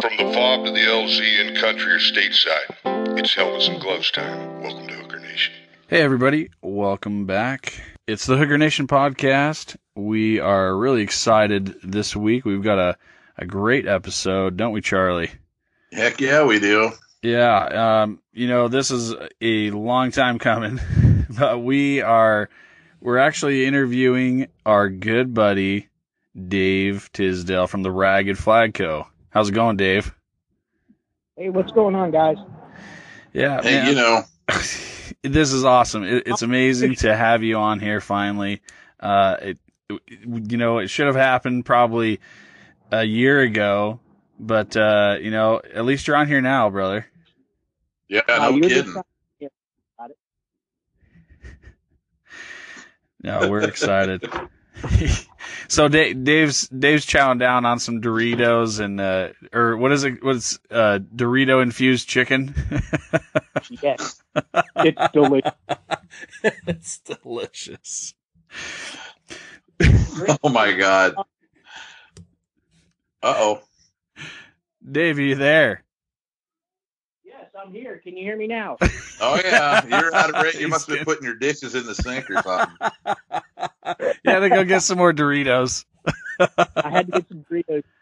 From the fob to the LZ and country or stateside, it's helmets and gloves time. Welcome to Hooker Nation. Hey, everybody. Welcome back. It's the Hooker Nation podcast. We are really excited this week. We've got a, a great episode, don't we, Charlie? Heck yeah, we do. Yeah. Um, you know, this is a long time coming, but we are, we're actually interviewing our good buddy, Dave Tisdale from the Ragged Flag Co. How's it going, Dave? Hey, what's going on, guys? Yeah, Hey, man. you know, this is awesome. It, it's amazing to have you on here finally. Uh, it, you know, it should have happened probably a year ago, but uh, you know, at least you're on here now, brother. yeah, Uh, no you were just kidding. yeah. No, we're excited. so Dave, Dave's Dave's chowing down on some Doritos and uh, or what is it? What's uh, Dorito infused chicken? Yes, it's delicious. it's delicious. Oh my god. Uh oh. Dave, are you there? Yes, I'm here. Can you hear me now? Oh yeah. You're out of rate. You must be putting your dishes in the sink or something. yeah, to go get some more Doritos. I had to get some Doritos.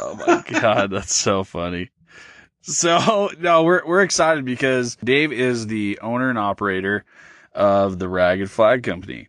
Oh my god, that's so funny. So no, we're we're excited because Dave is the owner and operator of the Ragged Flag Company.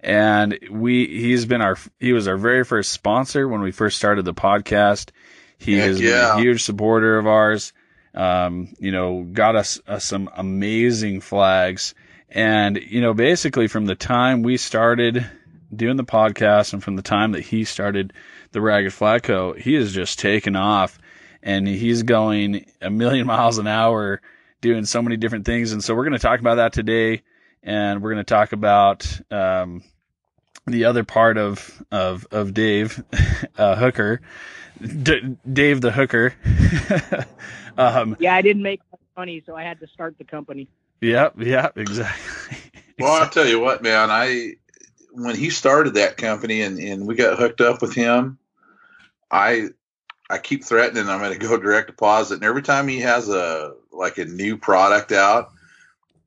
And we he's been our he was our very first sponsor when we first started the podcast. He Heck has yeah. been a huge supporter of ours. Um, you know, got us uh, some amazing flags. And, you know, basically from the time we started doing the podcast and from the time that he started the Ragged Flag Co., he has just taken off and he's going a million miles an hour doing so many different things. And so we're going to talk about that today. And we're going to talk about, um, the other part of, of, of Dave, uh, Hooker, D- Dave the Hooker. um, Yeah, I didn't make money, so I had to start the company. Yep, yep, exactly. Well, I'll tell you what, man. I when he started that company and, and we got hooked up with him, I I keep threatening I'm going to go direct deposit, and every time he has a like a new product out,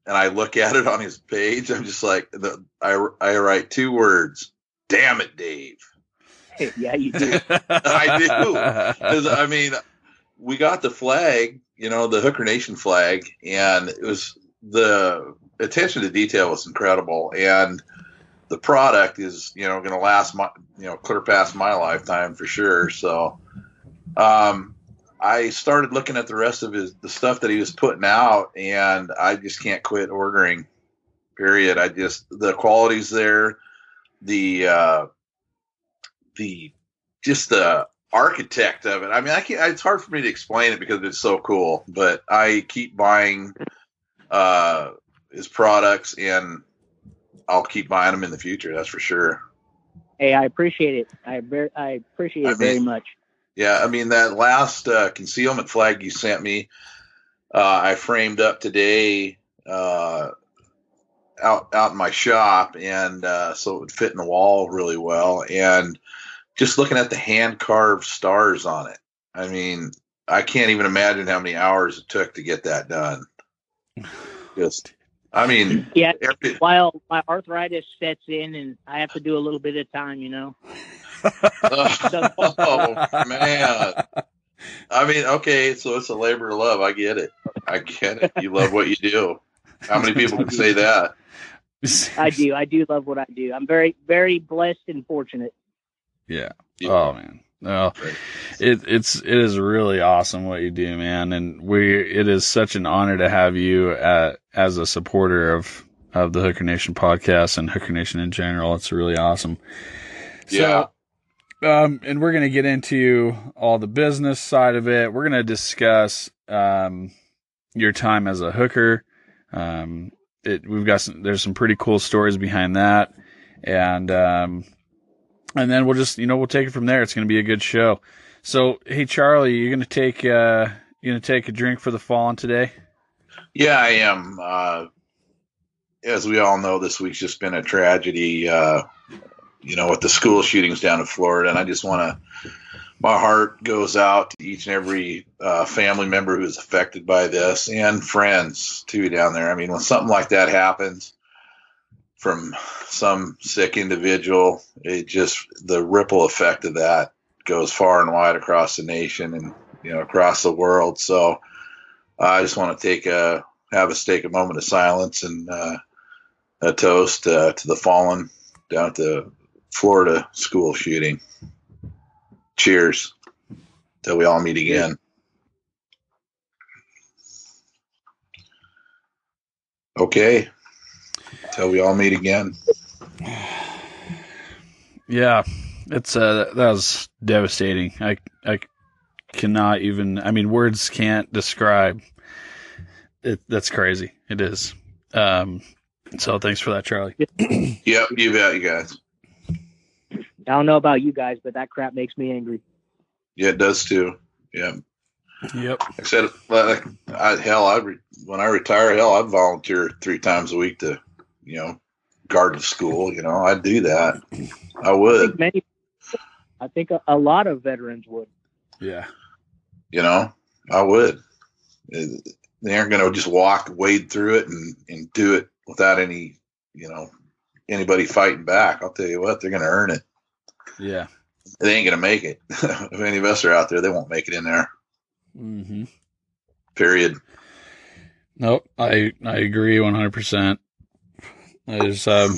and I look at it on his page, I'm just like the I I write two words, "Damn it, Dave." yeah, you do. I do. 'Cause, I mean, we got the flag, you know, the Hooker Nation flag, and it was the attention to detail is incredible, and the product is, you know, going to last my, you know, clear past my lifetime for sure. So, um, I started looking at the rest of his the stuff that he was putting out, and I just can't quit ordering. Period. I just the quality's there, the uh, the just the architect of it. I mean, I can't. It's hard for me to explain it because it's so cool. But I keep buying uh, his products, and I'll keep buying them in the future. That's for sure. Hey, I appreciate it. I very, I appreciate I it very much. Yeah, I mean that last uh, concealment flag you sent me, uh, I framed up today uh, out out in my shop, and uh, so it would fit in the wall really well. And just looking at the hand carved stars on it, I mean, I can't even imagine how many hours it took to get that done. Just, I mean, Yeah, every, while my arthritis sets in, and I have to do a little bit of time, you know. oh man. I mean, okay, so it's a labor of love. I get it. I get it. You love what you do. How many people can say that? I do. I do love what I do. I'm very, very blessed and fortunate. Yeah. Oh man. No, it, it's it is really awesome what you do, man, and we it is such an honor to have you uh, as a supporter of of the Hooker Nation podcast and Hooker Nation in general. It's really awesome. Yeah. So, um, and we're gonna get into all the business side of it. We're gonna discuss um your time as a hooker. Um, it we've got some there's some pretty cool stories behind that, and um and then we'll just you know we'll take it from there. It's going to be a good show. So hey Charlie, you're going to take uh you going to take a drink for the fallen today? Yeah, I am. Uh, as we all know, this week's just been a tragedy. Uh, you know, with the school shootings down in Florida, and I just want to my heart goes out to each and every uh, family member who's affected by this and friends too down there. I mean, when something like that happens from some sick individual, it just the ripple effect of that goes far and wide across the nation and you know across the world. So I just want to take a have us take a moment of silence and uh, a toast uh, to the fallen down at the Florida school shooting. Cheers till we all meet again. Okay. Till we all meet again. Yeah, it's uh that was devastating. I I cannot even. I mean, words can't describe. It that's crazy. It is. Um. So thanks for that, Charlie. Yep, you bet, you guys. I don't know about you guys, but that crap makes me angry. Yeah, it does too. Yeah. Yep. Like I said, like, I, hell, I re, when I retire, hell, I'd volunteer three times a week to, you know, guard the school. You know, I'd do that. I I would. think many, I think a, a lot of veterans would. Yeah. You know, I would. They aren't going to just walk, wade through it, and and do it without any, you know, anybody fighting back. I'll tell you what, they're going to earn it. Yeah. They ain't going to make it. if any of us are out there, they won't make it in there. Mm-hmm. Period. Nope. I I agree one hundred percent. There's um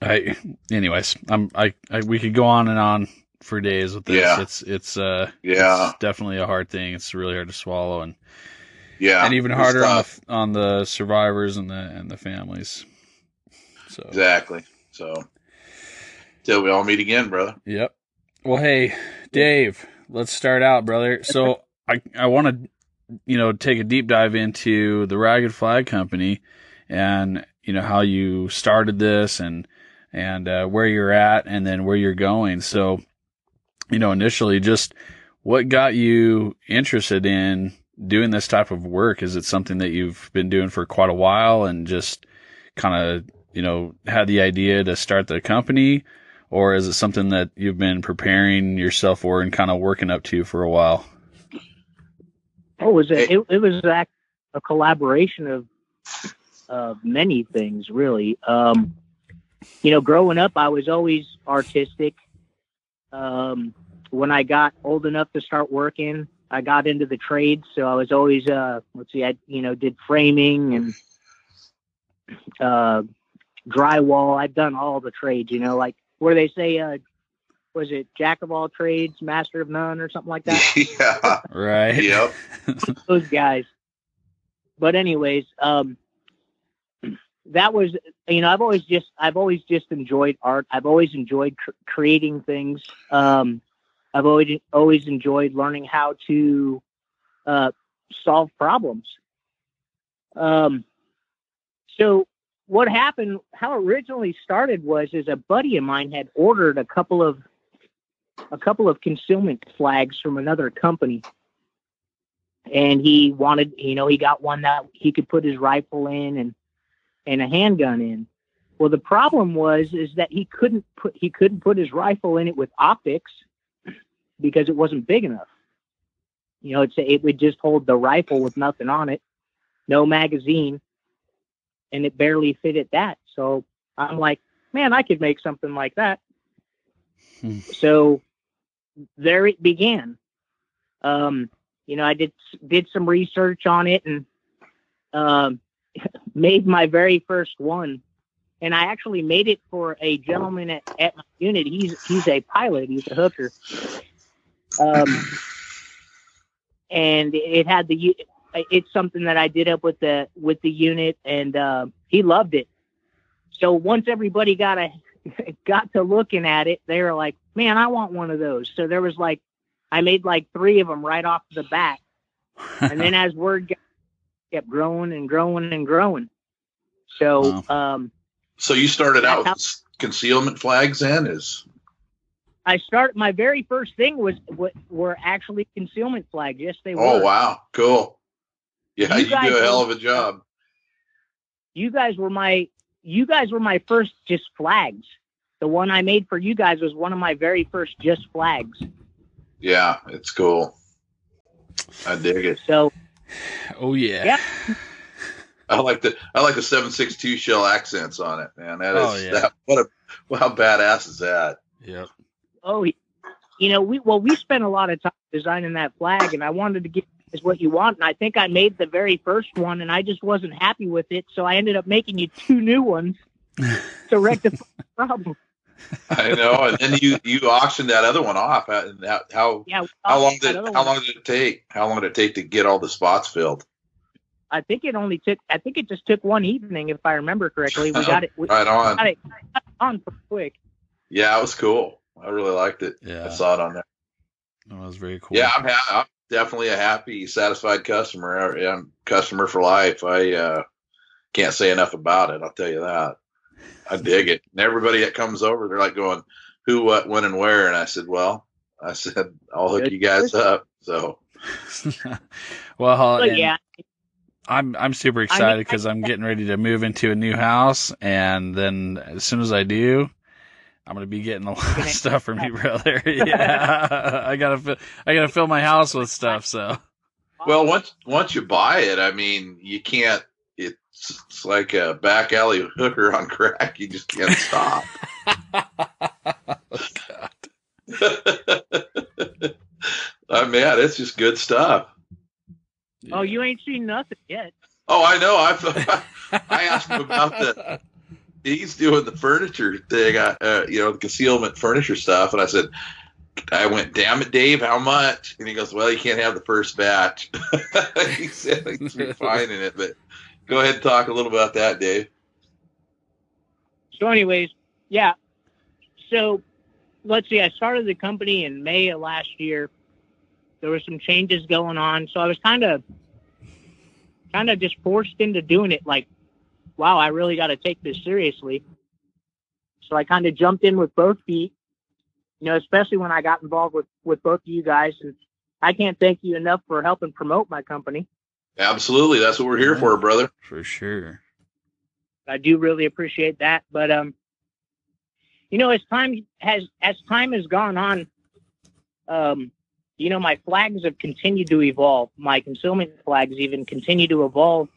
I anyways, I'm I, I we could go on and on for days with this. Yeah. It's it's uh Yeah. it's definitely a hard thing. It's really hard to swallow and Yeah. and even harder on the on the survivors and the and the families. So Exactly. So, till we all meet again, brother. Yep. Well, hey, Dave, let's start out, brother. So I I want to you know take a deep dive into the Ragged Flag Company and you know how you started this and and uh, where you're at and then where you're going. So you know initially just what got you interested in doing this type of work? Is it something that you've been doing for quite a while and just kind of you know had the idea to start the company? or is it something that you've been preparing yourself for and kind of working up to for a while? Oh, it was a, it, it was a, a collaboration of uh, many things, really. Um, you know, growing up, I was always artistic. Um, when I got old enough to start working, I got into the trades, so I was always uh, let's see, I you know did framing and uh, drywall. I've done all the trades, you know, like where they say, uh, was it jack of all trades, master of none, or something like that. yeah. Right. Yep. those guys. But anyways, um, that was you know I've always just I've always just enjoyed art. I've always enjoyed cr- creating things. Um, I've always always enjoyed learning how to uh, solve problems. Um, so what happened? How it originally started was is a buddy of mine had ordered a couple of a couple of concealment flags from another company and he wanted you know he got one that he could put his rifle in and and a handgun in. Well the problem was is that he couldn't put he couldn't put his rifle in it with optics because it wasn't big enough. You know it's it would just hold the rifle with nothing on it no magazine and it barely fit at that. So i'm like man i could make something like that. Hmm. so there it began. Um you know, I did did some research on it and um, made my very first one. And I actually made it for a gentleman at, at my unit. He's he's a pilot. He's a hooker. Um, and it had the it's something that I did up with the with the unit, and uh, he loved it. So once everybody got a got to looking at it, they were like, "Man, I want one of those." So there was like I made like three of them right off the bat. And then as word got, kept growing and growing and growing. So um, So you started out How- concealment flags then is I started, my very first thing was what were actually concealment flags. Yes, they were. Oh wow, cool. Yeah, You you, do a hell were- of a job. You guys were my, you guys were my first just flags. The one I made for you guys was one of my very first just flags. Yeah, it's cool. I dig it. So Oh yeah. Yeah. I like the I like the seven six two shell accents on it, man. That oh, is Oh, yeah. that, what a well, how badass is that? Yeah. oh, you know we well we spent a lot of time designing that flag, and I wanted to get is what you want, and I think I made the very first one, and I just wasn't happy with it, so I ended up making you two new ones to rectify the problem. I know. And then you you auctioned that other one off. How how how, Yeah. how long did other how one. long did it take? How long did it take to get all the spots filled? I think it only took. I think it just took one evening, if I remember correctly. We got it. We Right on. got it got it on pretty quick. Yeah, it was cool. I really liked it. Yeah. I saw it on there. That was very cool. Yeah, I'm, ha- I'm definitely a happy, satisfied customer. I- I'm customer for life. I uh, can't say enough about it. I'll tell you that. I dig it. And everybody that comes over, they're like going, "Who, what, when, and where?" And I said, "Well, I said I'll hook you guys up." So well, But yeah, I'm I'm super excited because I'm getting ready to move into a new house, and then as soon as I do, I'm gonna be getting a lot of stuff from you, brother. yeah, I gotta fill I gotta fill my house with stuff. So Well, once once you buy it, I mean, you can't. It's, it's like a back alley hooker on crack. You just can't stop. I'm man, it's just good stuff. oh, you ain't seen nothing yet. Oh, I know. I've I asked him about the. He's doing the furniture thing, uh, uh, you know, the concealment furniture stuff, and I said, I went, "Damn it, Dave, how much?" And he goes, "Well, you can't have the first batch." he said he's refining it, but go ahead and talk a little about that, Dave. So, anyways, yeah. So, let's see. I started the company in May of last year. There were some changes going on, so I was kind of, kind of just forced into doing it. Like, wow, I really got to take this seriously. So I kind of jumped in with both feet. You know, especially when I got involved with with both of you guys, and I can't thank you enough for helping promote my company. Absolutely, that's what we're here for, brother. for sure. I do really appreciate that. But um, you know, as time has as time has gone on, um, you know, my flags have continued to evolve. My concealment flags even continue to evolve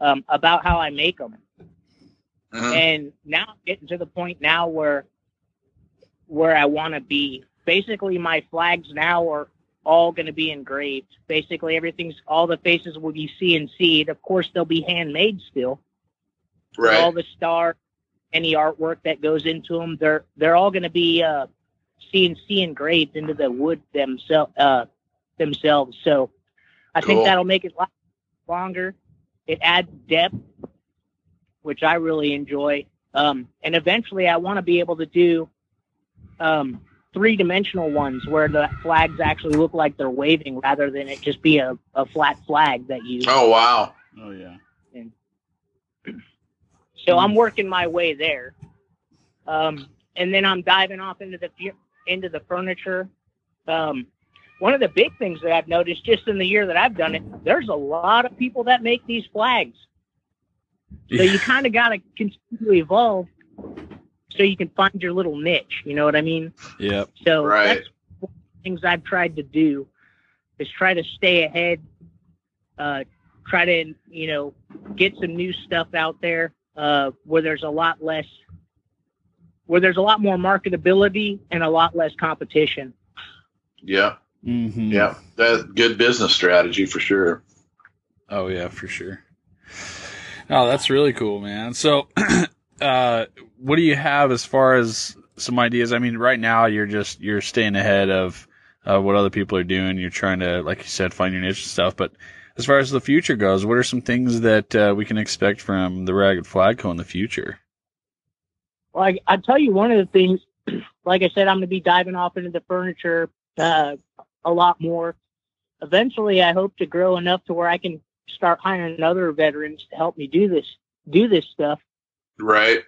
um, about how I make them. Mhm. And now I'm getting to the point now where where I want to be. Basically, my flags now are all going to be engraved. Basically, everything's all the faces will be CNC'd. Of course, they'll be handmade still Right. All the star, any artwork that goes into them, they're they're all going to be uh, CNC engraved into the wood themselves. Uh, themselves. So I Cool. think that'll make it last longer. It adds depth, which I really enjoy. Um, and eventually, I want to be able to do um, three dimensional ones where the flags actually look like they're waving rather than it just be a, a flat flag that you. Oh wow. Oh yeah. So I'm working my way there. Um, and then I'm diving off into the into the furniture. Um, one of the big things that I've noticed just in the year that I've done it, there's a lot of people that make these flags. So you kind of got to continue to evolve so you can find your little niche. You know what I mean? Yeah. So Right. that's one of the things I've tried to do is try to stay ahead, uh, try to you know get some new stuff out there uh, where there's a lot less, where there's a lot more marketability and a lot less competition. Yeah. Mm-hmm. Yeah. That's good business strategy for sure. Oh yeah, for sure. Oh, that's really cool, man. So, uh, what do you have as far as some ideas? I mean, right now you're just you're staying ahead of uh, what other people are doing. You're trying to, like you said, find your niche and stuff. But as far as the future goes, what are some things that uh, we can expect from the Ragged Flag Co in the future? Well, I, I tell you, one of the things, like I said, I'm going to be diving off into the furniture uh, a lot more. Eventually, I hope to grow enough to where I can start hiring other veterans to help me do this do this stuff, Right.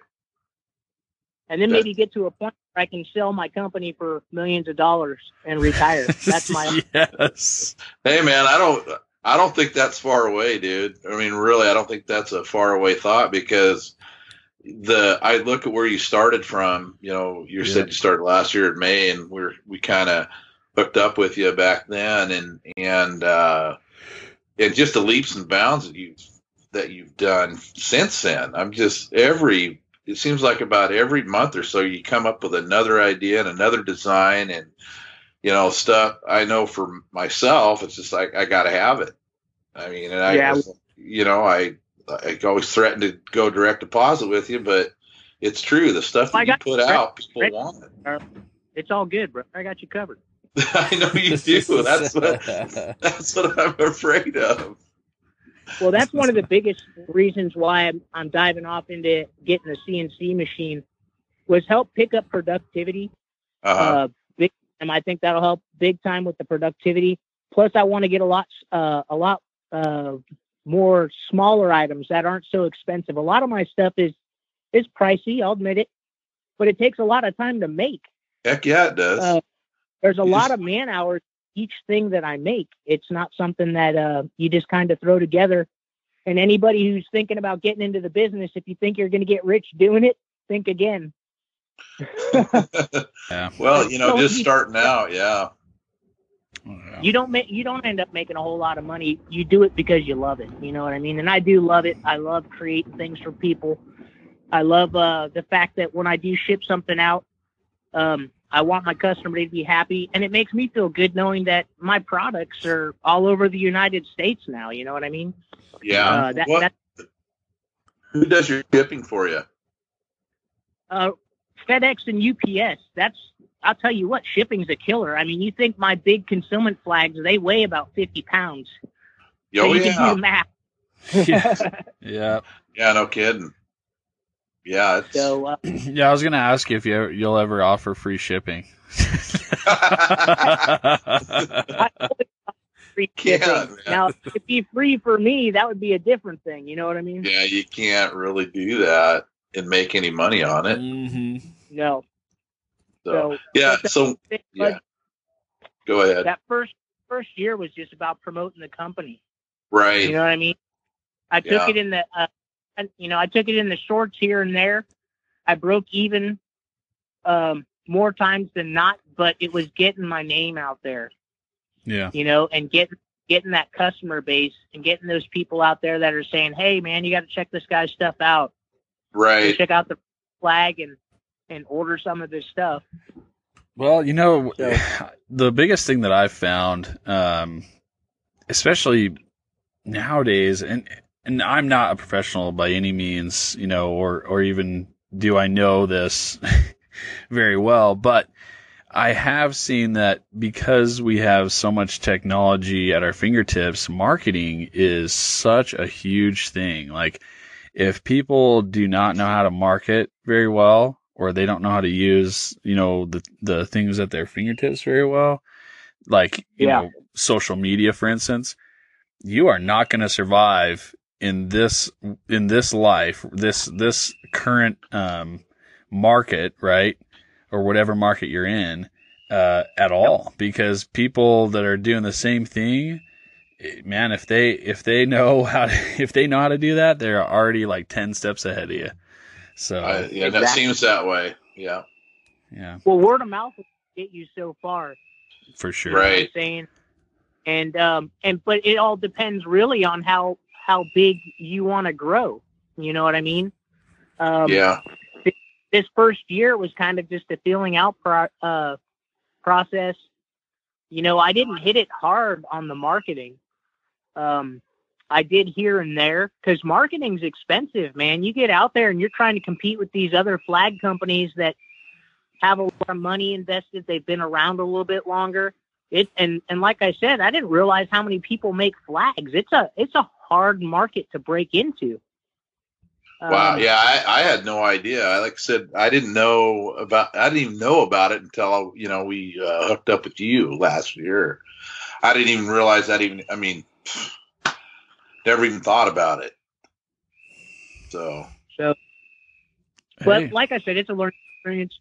and then Yeah. maybe get to a point where I can sell my company for millions of dollars and retire. That's my yes. Hey man, I don't I don't think that's far away, dude. I mean, really, I don't think that's a far away thought because the I look at where you started from. You know, you Yeah. said you started last year in May, and we're we kind of hooked up with you back then, and and uh, and just the leaps and bounds that you've that you've done since then. I'm just every. It seems like about every month or so you come up with another idea and another design and you know stuff. I know for myself, it's just like I got to have it. I mean, and I, Yeah. you know, I I always threaten to go direct deposit with you, but it's true. The stuff I that you put direct- out, people direct- want it. Uh, it's all good, bro. I got you covered. I know you do. That's what that's what I'm afraid of. Well, that's one of the biggest reasons why I'm, I'm diving off into getting a CNC machine was help pick up productivity. Uh-huh. Uh, big, and I think that'll help big time with the productivity. Plus, I want to get a lot, uh, a lot uh, more smaller items that aren't so expensive. A lot of my stuff is is pricey. I'll admit it, but it takes a lot of time to make. Heck yeah, it does. Uh, there's a lot of man hours each thing that I make. It's not something that uh, you just kind of throw together. And anybody who's thinking about getting into the business, if you think you're going to get rich doing it, think again. Yeah. well, you know, So just you- starting out, yeah. Yeah. You don't make, you don't end up making a whole lot of money. You do it because you love it. You know what I mean? And I do love it. I love creating things for people. I love uh, the fact that when I do ship something out, um, I want my customer to be happy, and it makes me feel good knowing that my products are all over the United States now. You know what I mean? Yeah. Uh, that, What- Who does your shipping for you? uh, FedEx and UPS. That's I'll tell you what, shipping's a killer. I mean, you think my big concealment flags? They weigh about fifty pounds. So Oh you can do the math. yeah. yeah. Yeah, no kidding. Yeah, it's So uh, Yeah, I was gonna ask you if you ever, you'll ever offer free shipping. I free Can't, shipping. man. Now, if it'd be free for me, that would be a different thing. You know what I mean? yeah, you can't really do that and make any money on it. Mm-hmm. No. So So yeah, so that- yeah. Go ahead. that first first year was just about promoting the company. Right. You know what I mean? I took Yeah. it in the, uh, and, you know, I took it in the shorts here and there. I broke even um, more times than not, but it was getting my name out there, Yeah. you know, and getting getting that customer base and getting those people out there that are saying, "Hey, man, you got to check this guy's stuff out. right. Check out the flag and and order some of this stuff." Well, you know, So- the biggest thing that I've found, um, especially nowadays, and and I'm not a professional by any means, you know, or or even do I know this very well, but I have seen that because we have so much technology at our fingertips, marketing is such a huge thing. Like, if people do not know how to market very well, or they don't know how to use, you know, the the things at their fingertips very well, like you Yeah. know, social media, for instance, you are not going to survive in this in this life, this this current um, market, right, or whatever market you're in, uh, at all, because people that are doing the same thing. Man, if they if they know how to, if they know how to do that, they're already like ten steps ahead of you. So I, yeah, that seems that way. Yeah. yeah, Well, word of mouth will get you so far. for sure. You know Right. saying? And um and but it all depends really on how how big you want to grow. You know what I mean? Um, yeah. This first year was kind of just a feeling out pro- uh, process. You know, I didn't hit it hard on the marketing. Um, I did here and there because marketing's expensive, man. You get out there and you're trying to compete with these other flag companies that have a lot of money invested. They've been around a little bit longer. It and and like I said, I didn't realize how many people make flags. It's a it's a hard market to break into. Wow. Um, Yeah, I, I had no idea. I like I said, I didn't know about. I didn't even know about it until you know we uh, hooked up with you last year. I didn't even realize that. Even I mean, never even thought about it. So So, but Hey, like I said, it's a learning experience.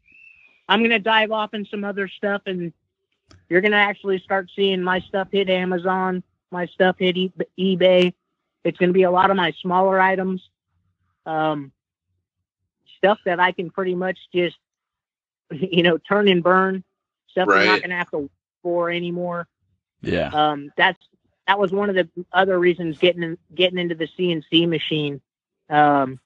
I'm gonna dive off in some other stuff, and you're gonna actually start seeing my stuff hit Amazon, my stuff hit e- eBay. It's gonna be a lot of my smaller items, um, stuff that I can pretty much just, you know, turn and burn. Stuff I'm not gonna have to for anymore. Yeah. Um, that's that was one of the other reasons getting in, getting into the CNC machine, um,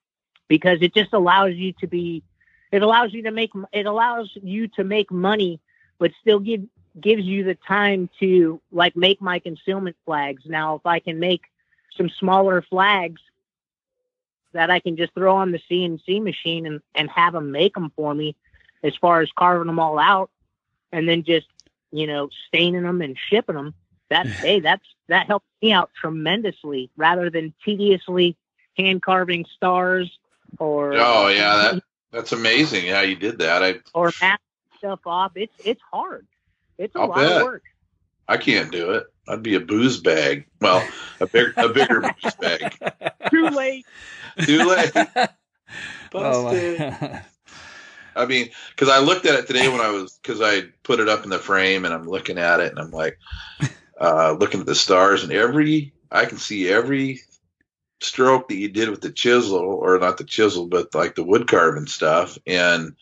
because it just allows you to be, it allows you to make it allows you to make money, but still give gives you the time to like make my concealment flags. Now, if I can make some smaller flags that I can just throw on the CNC machine and, and have them make them for me as far as carving them all out and then just, you know, staining them and shipping them. That, hey, that's, that helps me out tremendously rather than tediously hand carving stars or, Oh yeah, that that's amazing how you did that. I or map stuff off. It's, it's hard. It's a I'll lot bet. of work. I can't do it. I'd be a booze bag. Well, a big a bigger booze bag. Too late. Too late. Oh, Busted. my- I mean, because I looked at it today when I was because I put it up in the frame and I'm looking at it and I'm like, uh, looking at the stars and every I can see every stroke that you did with the chisel or not the chisel but like the wood carving stuff and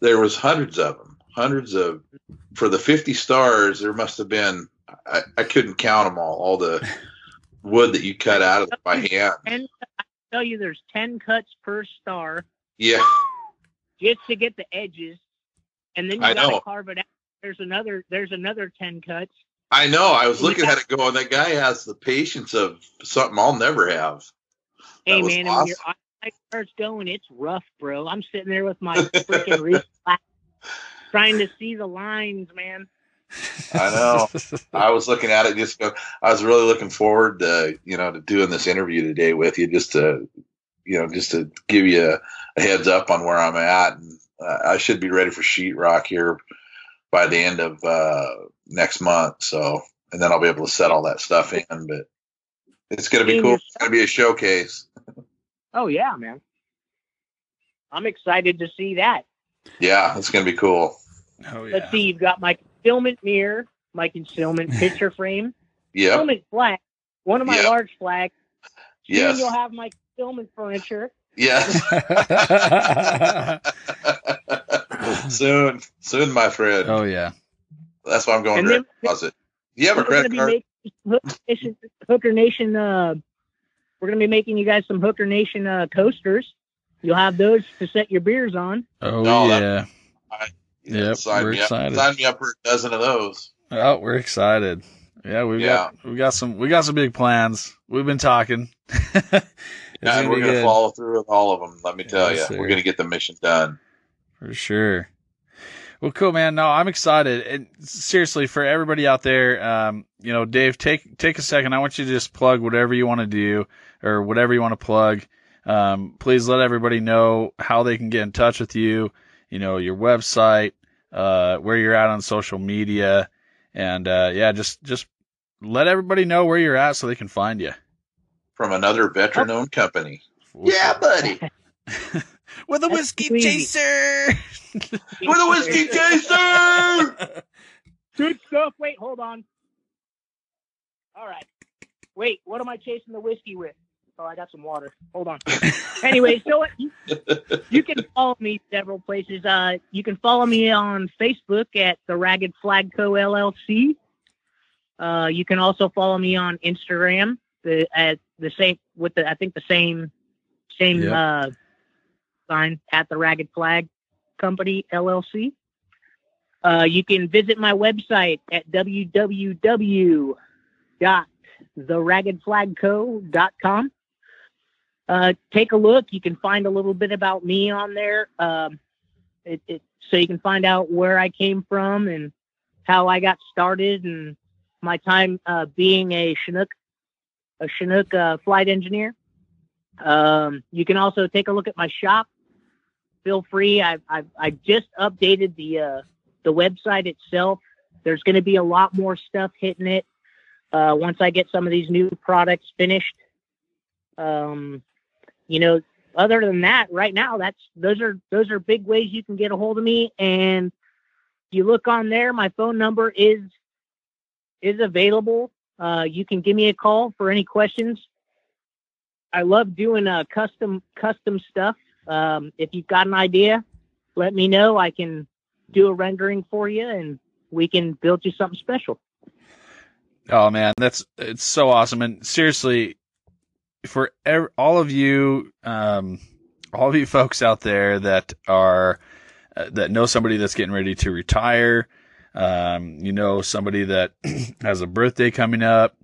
there was hundreds of them hundreds of for the 50 stars there must have been I, I couldn't count them all all the wood that you cut out of by hand And I tell you, there's 10 cuts per star yeah just to get the edges. And then you got to carve it out. There's another, there's another 10 cuts. I know. I was looking at it going, that guy has the patience of something I'll never have. That Hey man, and when your eye starts going, it's rough, bro. I'm sitting there with my freaking wrist trying to see the lines, man. I know. I was looking at it just go, I was really looking forward to, you know, to doing this interview today with you just to, you know, just to give you a, a heads up on where I'm at. And uh, I should be ready for sheetrock here by the end of uh, next month. So, and then I'll be able to set all that stuff in, but it's going to be cool. It's going to be a showcase. Oh yeah, man. I'm excited to see that. Yeah, it's going to be cool. oh yeah. Let's see, you've got my concealment mirror, my concealment picture frame, Yep. concealment flag, one of my Yep. large flags. Soon Yes. you'll have my concealment furniture. Yes. soon, soon, my friend. oh yeah. That's why I'm going And to then- closet. Do you have a we're gonna credit be card? making Hooker Nation, Hooker Nation uh, we're gonna be making you guys some Hooker Nation uh, coasters. You'll have those to set your beers on. Oh No, that- yeah. Yeah, Yep, sign we're me excited. up. Sign me up for a dozen of those. Oh, we're excited. Yeah, we've got we got some we got some big plans. We've been talking. Yeah, and we're going to good, follow through with all of them. Let me tell Yes, you, sir. we're going to get the mission done. for sure. Well, cool, man. No, I'm excited. And seriously, for everybody out there, um, you know, Dave, take take a second. I want you to just plug whatever you want to do or whatever you want to plug. Um, please let everybody know how they can get in touch with you. You know, your website, uh, where you're at on social media, and uh, yeah, just just let everybody know where you're at so they can find you. From another veteran-owned company. Yeah, buddy. With a whiskey sweet. chaser. With a whiskey chaser. Good stuff. Wait, hold on. All right. Wait, what am I chasing the whiskey with? Oh, I got some water. Hold on. anyway, so you, you can follow me several places. Uh, you can follow me on Facebook at the Ragged Flag Co. LLC. Uh, you can also follow me on Instagram the at the same with the I think the same same Yep. uh, sign at the Ragged Flag Company LLC. Uh, you can visit my website at www.theraggedflagco.com. Uh, take a look. You can find a little bit about me on there. Um, it, it, so you can find out where I came from and how I got started and my time uh, being a Chinook, a Chinook uh, flight engineer. Um, you can also take a look at my shop. Feel free. I I I just updated the uh, the website itself. There's going to be a lot more stuff hitting it uh, once I get some of these new products finished. Um, you know, other than that, right now, that's those are those are big ways you can get a hold of me. And you look on there, my phone number is is available. Uh, you can give me a call for any questions. I love doing uh, custom custom stuff. Um, if you've got an idea, let me know. I can do a rendering for you and we can build you something special. Oh man, that's it's so awesome. And seriously, for ev- all of you, um, all of you folks out there that are uh, that know somebody that's getting ready to retire, um, you know somebody that has a birthday coming up,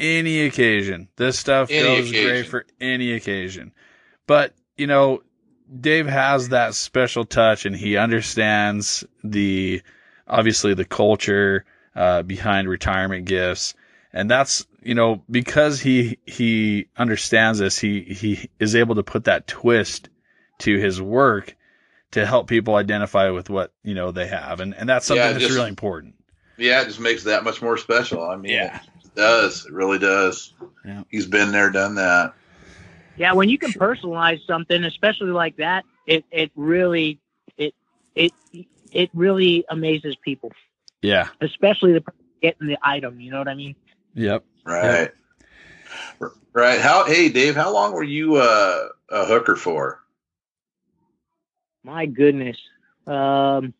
any occasion, this stuff Any goes occasion. great for any occasion. But you know, Dave has that special touch, and he understands the obviously the culture uh, behind retirement gifts, and that's you know because he he understands this, he he is able to put that twist to his work to help people identify with what you know they have, and and that's something Yeah, that's just- really important. Yeah, it just makes that much more special. I mean, Yeah. it does. It really does. Yeah. He's been there, done that. Yeah, when you can personalize something, especially like that, it it really it it it really amazes people, Yeah. especially the getting the item. You know what I mean? Yep. Right. Right. How? Hey, Dave. How long were you uh, a hooker for? My goodness. Um,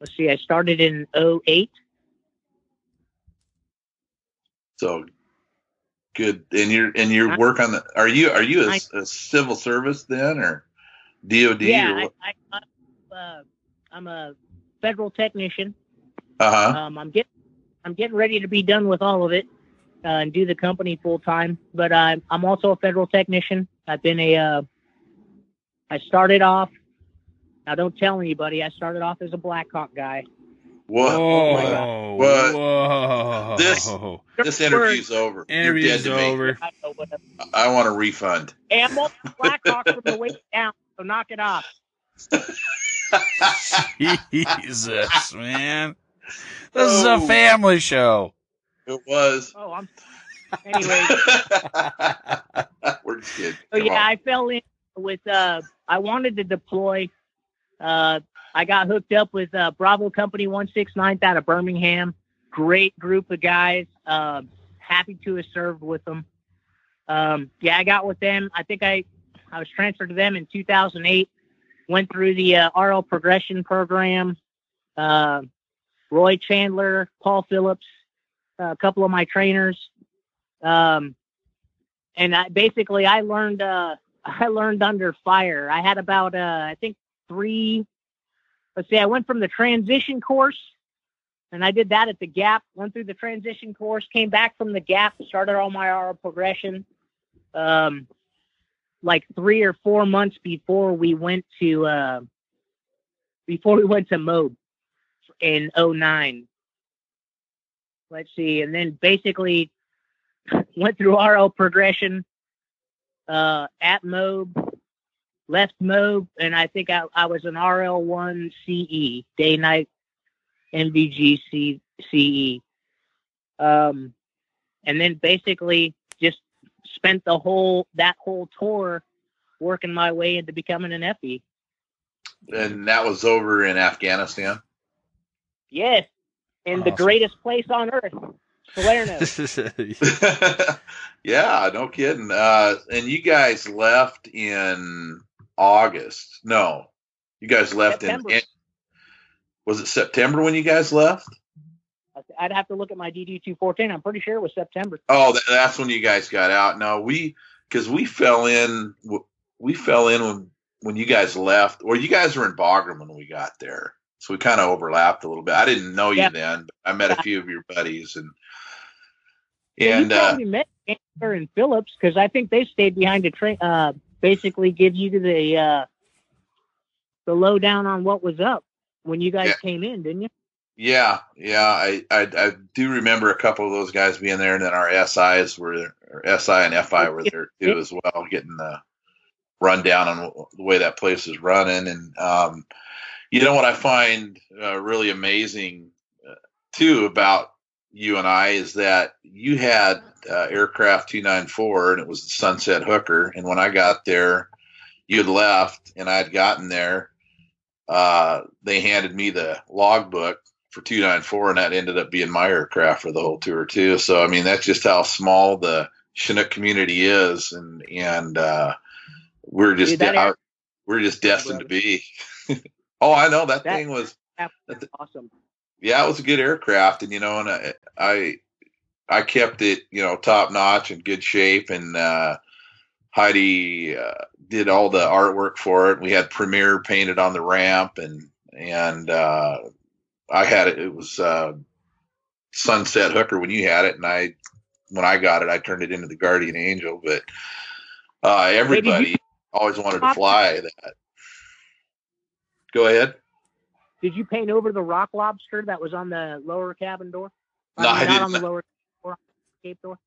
let's see. I started in 08. So good. And you're and your work on the. Are you are you a civil service then or DOD? yeah, Or I, what? I, I, uh, I'm a federal technician. uh huh. Um, I'm getting I'm getting ready to be done with all of it uh, and do the company full time. But I'm I'm also a federal technician. I've been a uh, I started off. Now don't tell anybody. I started off as a Blackhawk guy. What? Whoa. my What? Whoa. This- This interview's over. You're dead interview's to over. I don't know what I want a refund. Hey, I'm also Blackhawk from the waist down, so knock it off. Jesus, man. This is a Oh. family show. It was. Oh, I'm. Anyway, We're just kidding. Oh Come yeah, on. I fell in with. uh I wanted to deploy. Uh, I got hooked up with uh, Bravo Company One Six out of Birmingham. Great group of guys. Uh, happy to have served with them. Um, yeah, I got with them. I think I I was transferred to them in 2008. Went through the uh, RL progression program. Uh, Roy Chandler, Paul Phillips, a couple of my trainers. Um, and I, basically, I learned uh, I learned under fire. I had about uh, I think three. Let's see, I went from the transition course, and I did that at the Gap. Went through the transition course, came back from the Gap, started all my RL progression. Um, like three or four months before we went to uh, before we went to Moab in 09. Let's see, and then basically went through RL progression uh, at Moab, left Moab, and I think I, I was an RL1 CE, day night NVG CE. Um, and then basically just spent the whole that whole tour working my way into becoming an FE. and that was over in Afghanistan. Yes, in the greatest place on earth, Salerno. yeah, no kidding. Uh, and you guys left in August. No, you guys left September. in, in. Was it September when you guys left? I'd have to look at my DD two fourteen. I'm pretty sure it was September. Oh, that's when you guys got out. No, we because we fell in. We fell in when when you guys left, or you guys were in Bagram when we got there. So we kind of overlapped a little bit. I didn't know you Yeah. then. But I met a few of your buddies, and and you uh, probably met Chandler and Phillips because I think they stayed behind to train. Uh, basically, give you the uh, the lowdown on what was up when you guys Yeah. came in, didn't you? Yeah, yeah, I, I I do remember a couple of those guys being there, and then our SIs were or SI and FI were there too as well, getting the rundown on the way that place is running. And um, you know what I find uh, really amazing uh, too about you and I is that you had uh, aircraft 294 and it was the Sunset Hooker, and when I got there, you had left and I had gotten there. Uh, they handed me the logbook for 294 and that ended up being my aircraft for the whole tour too so i mean that's just how small the chinook community is and and uh we're just Dude, de- air- we're just destined to be oh i know that, That- thing was That's awesome. Yeah, it was a good aircraft, and you know, and I I, I kept it, you know, top notch and good shape, and uh, Heidi uh, did all the artwork for it. We had Premier painted on the ramp, and and uh, I had it. It was uh, Sunset Hooker when you had it, and I when I got it, I turned it into the Guardian Angel. But uh, everybody always wanted to fly that. Go ahead. Did you paint over the rock lobster that was on the lower cabin door? No, I, mean, didn't. not on the lower door, cape door.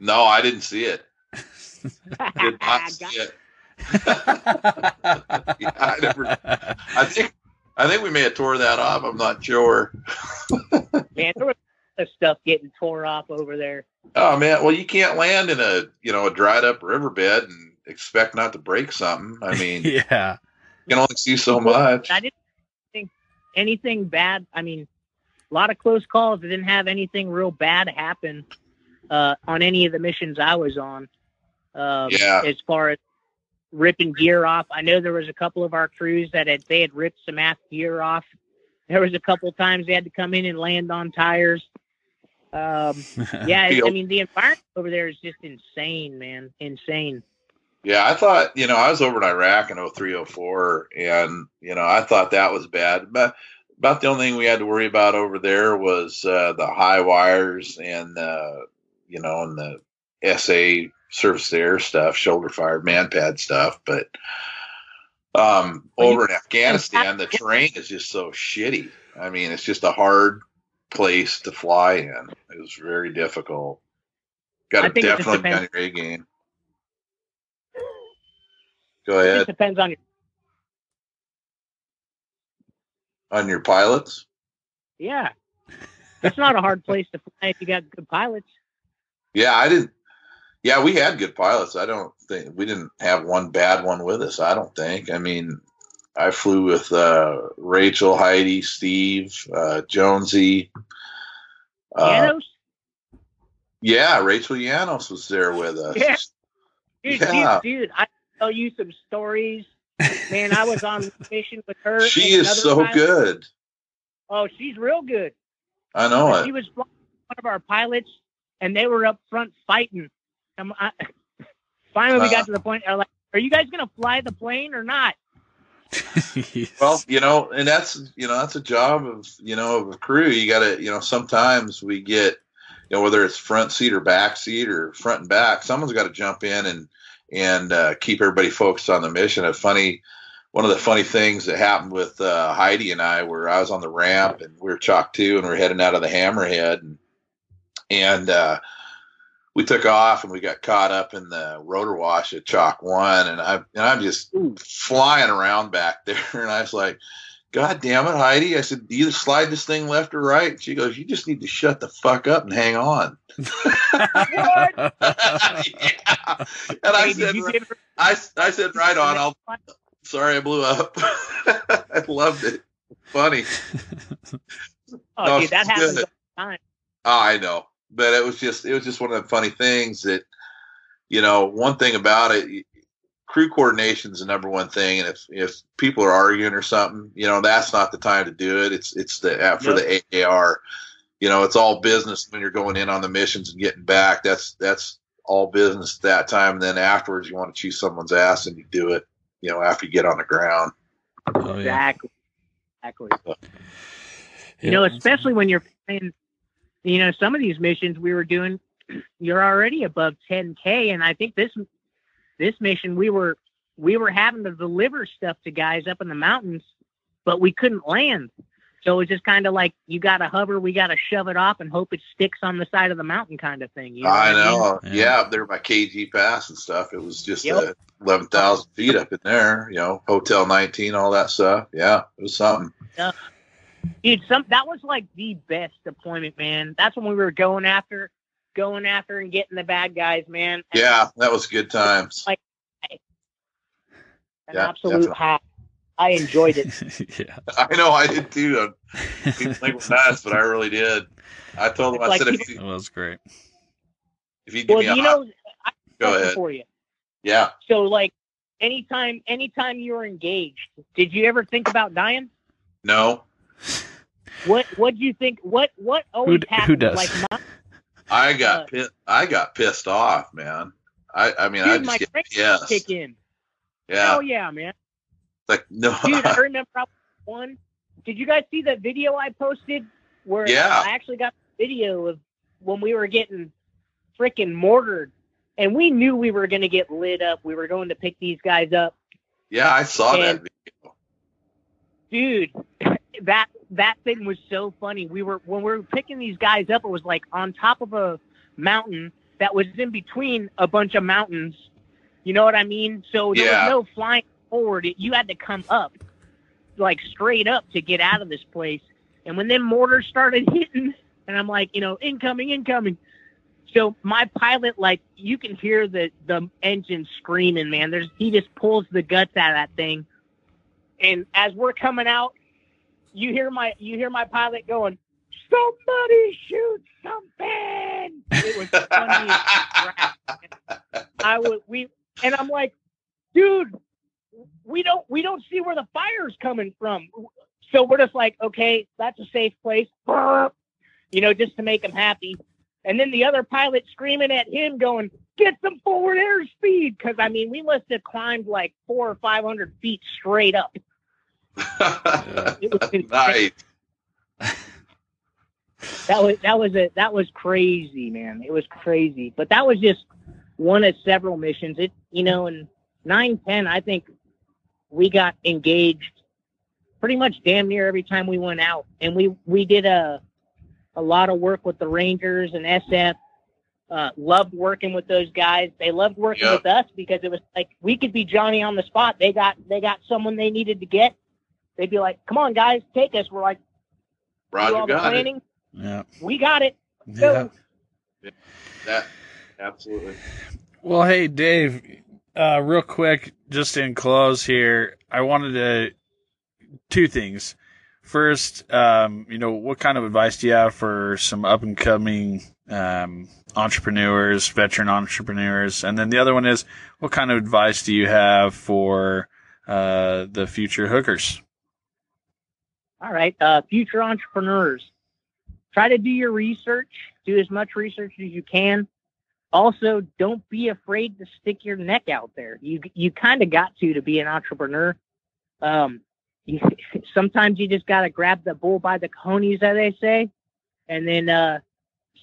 No, I didn't see it. Did not see it. Yeah, I never. I think. I think we may have tore that off. I'm not sure. Man, there was of stuff getting tore off over there. Oh man, well you can't land in a you know a dried up riverbed and expect not to break something. I mean, yeah. Can only see so much. I didn't think anything bad. I mean, a lot of close calls. I didn't have anything real bad happen uh, on any of the missions I was on. Um, Yeah. As far as ripping gear off, I know there was a couple of our crews that had they had ripped some aft gear off. There was a couple times they had to come in and land on tires. Um, yeah, I mean the environment over there is just insane, man, insane. Yeah, I thought you know I was over in Iraq in 0304, and you know I thought that was bad. But about the only thing we had to worry about over there was uh, the high wires and uh, you know and the SA surface to air stuff, shoulder fired MANPAD stuff. But um, Well, you- over in Afghanistan, the terrain is just so shitty. I mean, it's just a hard place to fly in. It was very difficult. Got to think it just definitely be on your A game. Go ahead. just depends on your on your pilots. yeah. It's not a hard place to fly if you got good pilots. Yeah, I didn't. Yeah, we had good pilots. I don't think we didn't have one bad one with us. I don't think. I mean, I flew with uh, Rachel, Heidi, Steve, uh, Jonesy. Uh, Janos? yeah, Rachel Yanos was there with us. Yeah. Dude, Yeah. dude, dude, I tell you some stories. Man, I was on mission with her. She is so pilot. good. Oh, she's real good. I know She it. was one of our pilots, and they were up front fighting. I, finally, we Uh. got to the point. I'm like, "Are you guys gonna fly the plane or not?" Well, you know, and that's you know that's a job of you know of a crew. You got to you know sometimes we get you know whether it's front seat or back seat or front and back, someone's got to jump in and and uh, keep everybody focused on the mission. A funny one of the funny things that happened with uh, Heidi and I, where I was on the ramp and we were chalk two and we are heading out of the hammerhead and and uh, we took off and we got caught up in the rotor wash at chalk one and I and I'm just flying around back there and I was like God damn it, Heidi. I said, Do you slide this thing left or right? And she goes, You just need to shut the fuck up and hang on. Yeah. And I Hey, said, her- I, I said, right on. I'll, sorry, I blew up. I loved it. Funny. Oh, No, dude, that happens all the time. Oh, I know, but it was just it was just one of the funny things that you know. One thing about it, crew coordination is the number one thing, and if if people are arguing or something, you know, that's not the time to do it. It's it's the for the AAR. You know, it's all business when you're going in on the missions and getting back. That's that's all business at that time. And then afterwards, you want to chew someone's ass, and you do it. You know, after you get on the ground. Oh, yeah. Exactly. Exactly. You know, especially when you're playing, you know, some of these missions we were doing, you're already above 10k, and I think this this mission we were we were having to deliver stuff to guys up in the mountains, but we couldn't land. So it was just kind of like you got to hover, we got to shove it off and hope it sticks on the side of the mountain, kind of thing. You know I what mean? know. Yeah. Yeah. up there by KG Pass and stuff. It was just Yep. uh, eleven thousand feet up in there. You know, Hotel 19, all that stuff. Yeah, it was something. Yeah. Dude, some that was like the best deployment, man. That's when we were going after, going after and getting the bad guys, man. And Yeah, that was good times. Like an Yeah, absolute definitely. high. I enjoyed it. yeah. I know I did too. People think we're nuts, but I really did. I told them, I It's said, like if you, That was great. if you give well, me you hot, know, I have a go ahead. for you. Yeah. So, like, anytime, anytime you were engaged, did you ever think about dying? No. What what do you think? What what always who happens? does? Like my, I got Uh, pi- I got pissed off, man. I I mean I dude, just my get pissed. kick in. Yeah, Oh yeah, man. Like no. Dude, I remember one. Did you guys see that video I posted where Yeah. I actually got video of when we were getting freaking mortared and we knew we were going to get lit up. We were going to pick these guys up. yeah, I saw that video. Dude, that that thing was so funny. We were when we were picking these guys up, it was like on top of a mountain that was in between a bunch of mountains. You know what I mean? So there Yeah. was no flying forward. It, you had to come up, like straight up, to get out of this place. And when them mortars started hitting, and I'm like, you know, incoming, incoming. So my pilot, like, you can hear the the engine screaming, man. There's he just pulls the guts out of that thing. And as we're coming out, you hear my you hear my pilot going, "Somebody shoot something!" It was funny. I would we and I'm like, dude, we don't we don't see where the fire's coming from. So we're just like, okay, that's a safe place, you know, just to make him happy. And then the other pilot screaming at him, going, "Get some forward airspeed!" Because I mean, we must have climbed like four or five hundred feet straight up. Nice. that was that was a that was crazy, man. It was crazy. But that was just one of several missions. It you know, in nine ten, I think we got engaged pretty much damn near every time we went out, and we we did a a lot of work with the Rangers and SF. Uh, loved working with those guys. They loved working Yep. with us because it was like we could be Johnny on the spot. They got they got someone they needed to get. They'd be like, "Come on, guys, take us." We're like, "Do all Roger the got it. planning. Yeah. We got it." Yeah. That absolutely. Well, hey, Dave, uh, real quick, just in close here, I wanted to two things. First, um, you know, what kind of advice do you have for some up and coming um, entrepreneurs, veteran entrepreneurs? And then the other one is, what kind of advice do you have for uh, the future hookers? All right, uh, future entrepreneurs, try to do your research. Do as much research as you can. Also, don't be afraid to stick your neck out there. You you kind of got to to be an entrepreneur. Um, you, sometimes you just got to grab the bull by the cojones, as they say, and then uh,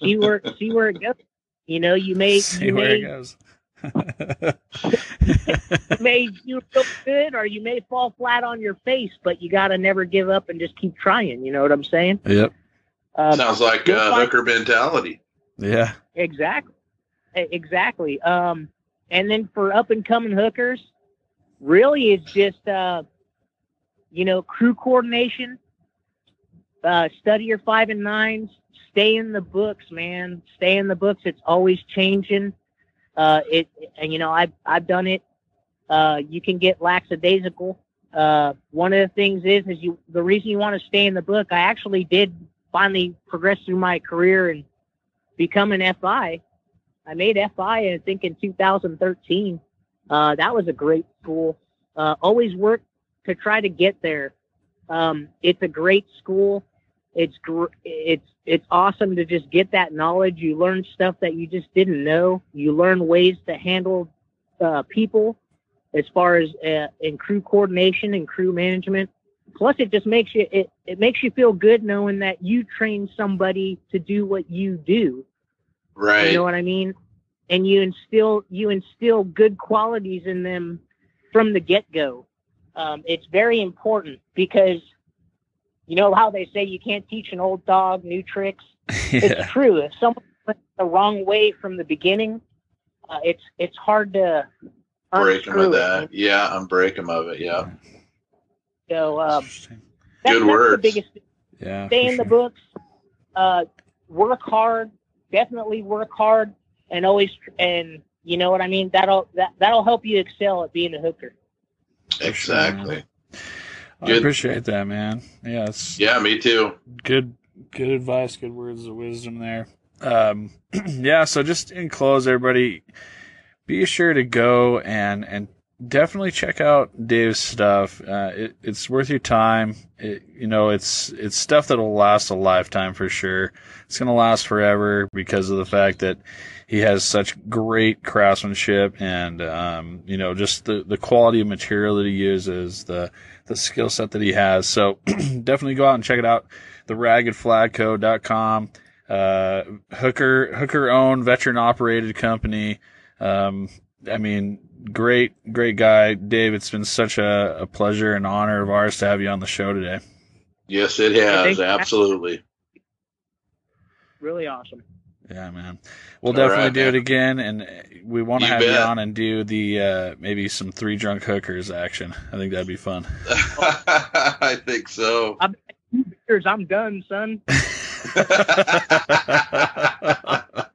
see where see where it goes. You know, you may See you where may it goes. you may do real good or you may fall flat on your face, but you got to never give up and just keep trying. You know what I'm saying? yep. Um, Sounds like you'll uh, hooker mentality. Yeah. Exactly. Exactly. Um, and then for up and coming hookers, really it's just, uh, you know, crew coordination, uh, study your five and nines, stay in the books, man. Stay in the books. It's always changing. Uh, it, and you know, I've, I've done it. Uh, you can get lackadaisical. Uh, one of the things is, is you, the reason you want to stay in the book, I actually did finally progress through my career and become an FI. I made FI, I think, in 2013. Uh, that was a great school. Uh, always work to try to get there. Um, it's a great school. It's gr- it's it's awesome to just get that knowledge. You learn stuff that you just didn't know. You learn ways to handle uh, people, as far as uh, in crew coordination and crew management. Plus, it just makes you it, it makes you feel good knowing that you train somebody to do what you do. Right. You know what I mean? And you instill you instill good qualities in them from the get go. Um, it's very important because you know how they say you can't teach an old dog new tricks. yeah. It's true. If someone went the wrong way from the beginning, uh, it's it's hard to break them of it. that. Yeah, unbreak them of it. Yeah. So um, that- Good that's words. the biggest Yeah. stay in the books, uh, work hard, definitely work hard, and always and you know what I mean. That'll that that'll help you excel at being a hooker. Exactly. I Good. appreciate that, man. Yeah, it's Yeah, me too. good good advice, good words of wisdom there. Um yeah, so just in close everybody be sure to go and and definitely check out Dave's stuff. Uh, it, it's worth your time. It, you know, it's it's stuff that'll last a lifetime for sure. It's gonna last forever because of the fact that he has such great craftsmanship and um, you know just the the quality of material that he uses, the the skill set that he has. So definitely go out and check it out. The raggedflagco.com. Uh, Hooker Hooker owned veteran operated company. Um, I mean, great, great guy, Dave. It's been such a, a pleasure and honor of ours to have you on the show today. Yes, it has. Absolutely. Really awesome. Yeah, man. We'll All definitely right, do man. it again, and we want to You have you on and do the uh, maybe some three drunk hookers action. I think that'd be fun. I think so. Here's I'm done, son.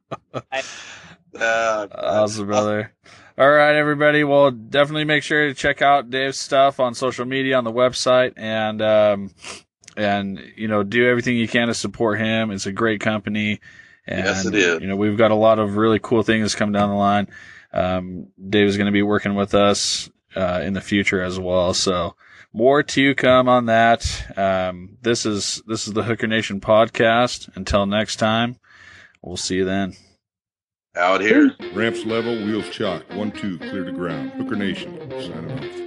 Uh, awesome, brother. All right, everybody. Well, definitely make sure to check out Dave's stuff on social media on the website, and um, and you know do everything you can to support him. It's a great company, and Yes, it is. you know we've got a lot of really cool things coming down the line. Um, Dave is going to be working with us uh, in the future as well, so more to come on that. Um, this is this is the Hooker Nation podcast. Until next time, we'll see you then. Out here. Ramps level, wheels chock. One, two, clear to ground. Hooker Nation, signing off.